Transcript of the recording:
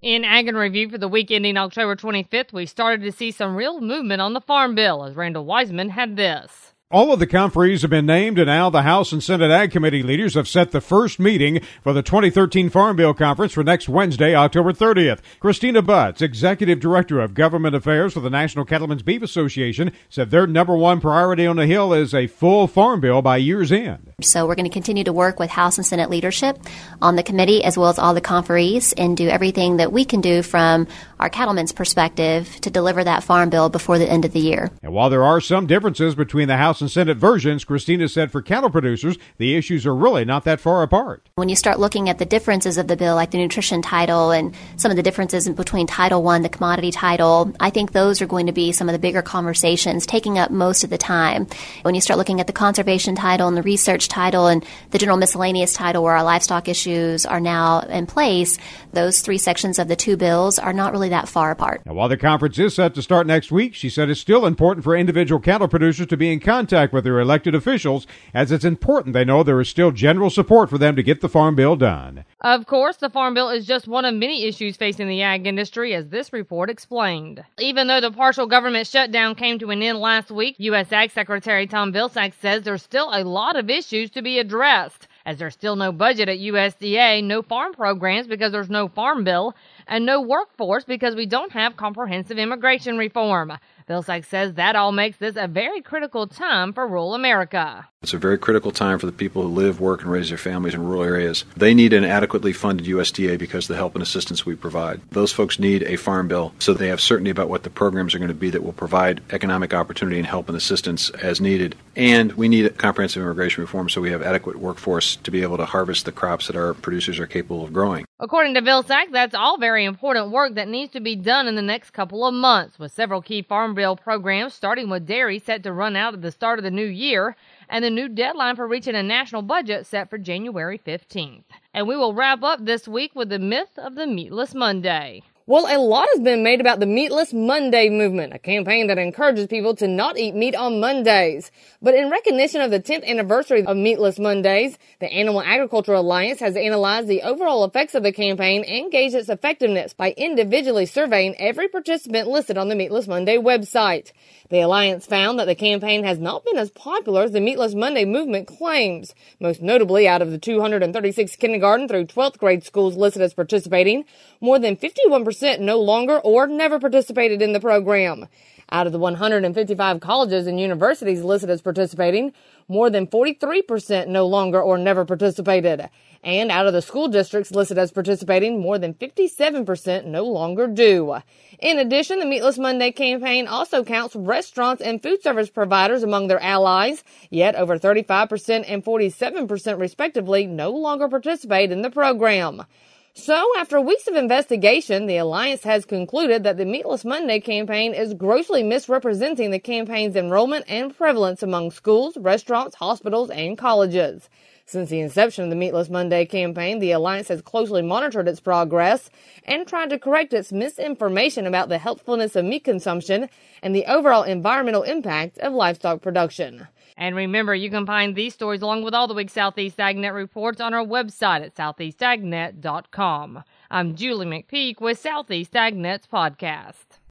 In Ag in Review for the week ending October 25th, we started to see some real movement on the Farm Bill as Randall Weiseman had this. All of the conferees have been named, and now the House and Senate Ag Committee leaders have set the first meeting for the 2013 Farm Bill Conference for next Wednesday, October 30th. Kristina Butts, Executive Director of Government Affairs for the National Cattlemen's Beef Association, said their number one priority on the Hill is a full Farm Bill by year's end. So we're going to continue to work with House and Senate leadership on the committee as well as all the conferees and do everything that we can do from our cattlemen's perspective to deliver that Farm Bill before the end of the year. And while there are some differences between the House House and Senate versions, Kristina said for cattle producers, the issues are really not that far apart. When you start looking at the differences of the bill, like the nutrition title and some of the differences between Title One, the commodity title, I think those are going to be some of the bigger conversations taking up most of the time. When you start looking at the conservation title and the research title and the general miscellaneous title where our livestock issues are now in place, those three sections of the two bills are not really that far apart. Now, while the conference is set to start next week, she said it's still important for individual cattle producers to be in contact contact with their elected officials, as it's important they know there is still general support for them to get the Farm Bill done. Of course, the Farm Bill is just one of many issues facing the ag industry, as this report explained. Even though the partial government shutdown came to an end last week, U.S. Ag Secretary Tom Vilsack says there's still a lot of issues to be addressed, as there's still no budget at USDA, no farm programs because there's no Farm Bill, and no workforce because we don't have comprehensive immigration reform. Vilsack says that all makes this a very critical time for rural America. It's a very critical time for the people who live, work, and raise their families in rural areas. They need an adequately funded USDA because of the help and assistance we provide. Those folks need a farm bill so they have certainty about what the programs are going to be that will provide economic opportunity and help and assistance as needed. And we need comprehensive immigration reform so we have adequate workforce to be able to harvest the crops that our producers are capable of growing. According to Vilsack, that's all very important work that needs to be done in the next couple of months, with several key Farm Bill programs, starting with dairy, set to run out at the start of the new year, and the new deadline for reaching a national budget set for January 15th. And we will wrap up this week with the myth of the Meatless Monday. Well, a lot has been made about the Meatless Monday movement, a campaign that encourages people to not eat meat on Mondays. But in recognition of the 10th anniversary of Meatless Mondays, the Animal Agriculture Alliance has analyzed the overall effects of the campaign and gauged its effectiveness by individually surveying every participant listed on the Meatless Monday website. The Alliance found that the campaign has not been as popular as the Meatless Monday movement claims. Most notably, out of the 236 kindergarten through 12th grade schools listed as participating, more than 51% percent no longer or never participated in the program. Out of the 155 colleges and universities listed as participating, more than 43% no longer or never participated. And out of the school districts listed as participating, more than 57% no longer do. In addition, the Meatless Monday campaign also counts restaurants and food service providers among their allies, yet over 35% and 47% respectively no longer participate in the program. So, after weeks of investigation, the Alliance has concluded that the Meatless Monday campaign is grossly misrepresenting the campaign's enrollment and prevalence among schools, restaurants, hospitals, and colleges. Since the inception of the Meatless Monday campaign, the Alliance has closely monitored its progress and tried to correct its misinformation about the healthfulness of meat consumption and the overall environmental impact of livestock production. And remember, you can find these stories along with all the week's Southeast AgNet reports on our website at southeastagnet.com. I'm Julie McPeak with Southeast AgNet's podcast.